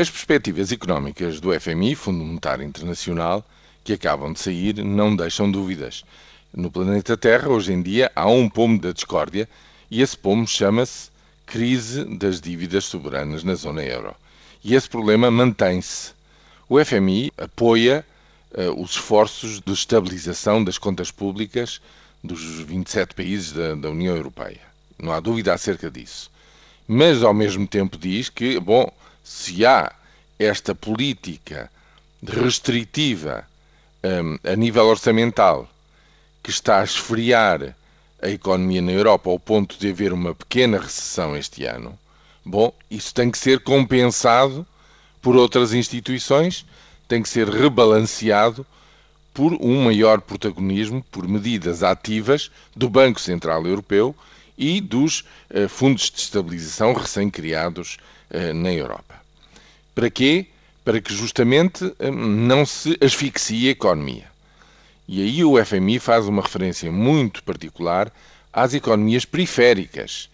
As perspectivas económicas do FMI, Fundo Monetário Internacional, que acabam de sair, não deixam dúvidas. No planeta Terra, hoje em dia, há um pomo da discórdia e esse pomo chama-se crise das dívidas soberanas na zona euro. E esse problema mantém-se. O FMI apoia uh, os esforços de estabilização das contas públicas dos 27 países da, da União Europeia. Não há dúvida acerca disso. Mas, ao mesmo tempo, diz que, bom, se há esta política restritiva um, a nível orçamental que está a esfriar a economia na Europa ao ponto de haver uma pequena recessão este ano, bom, isso tem que ser compensado por outras instituições, tem que ser rebalanceado por um maior protagonismo, por medidas ativas do Banco Central Europeu e dos eh, fundos de estabilização recém-criados eh, na Europa. Para quê? Para que justamente eh, não se asfixie a economia. E aí o FMI faz uma referência muito particular às economias periféricas,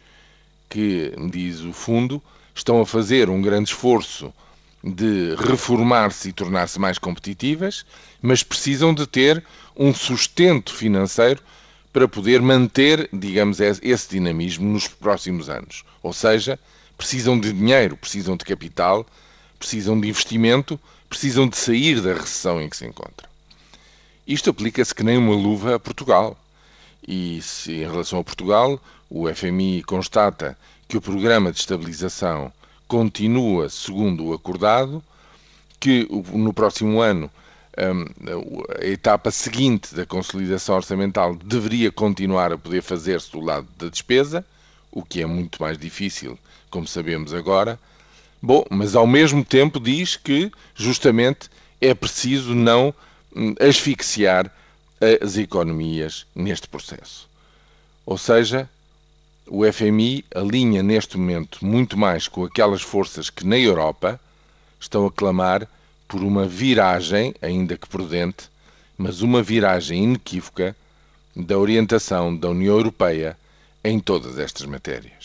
que, diz o fundo, estão a fazer um grande esforço de reformar-se e tornar-se mais competitivas, mas precisam de ter um sustento financeiro para poder manter, digamos, esse dinamismo nos próximos anos. Ou seja, precisam de dinheiro, precisam de capital, precisam de investimento, precisam de sair da recessão em que se encontram. Isto aplica-se que nem uma luva a Portugal. E se em relação a Portugal, o FMI constata que o programa de estabilização continua segundo o acordado, que no próximo ano a etapa seguinte da consolidação orçamental deveria continuar a poder fazer-se do lado da despesa, o que é muito mais difícil, como sabemos agora. Bom, mas ao mesmo tempo diz que justamente é preciso não hum, asfixiar as economias neste processo. Ou seja, o FMI alinha neste momento muito mais com aquelas forças que na Europa estão a clamar por uma viragem, ainda que prudente, mas uma viragem inequívoca da orientação da União Europeia em todas estas matérias.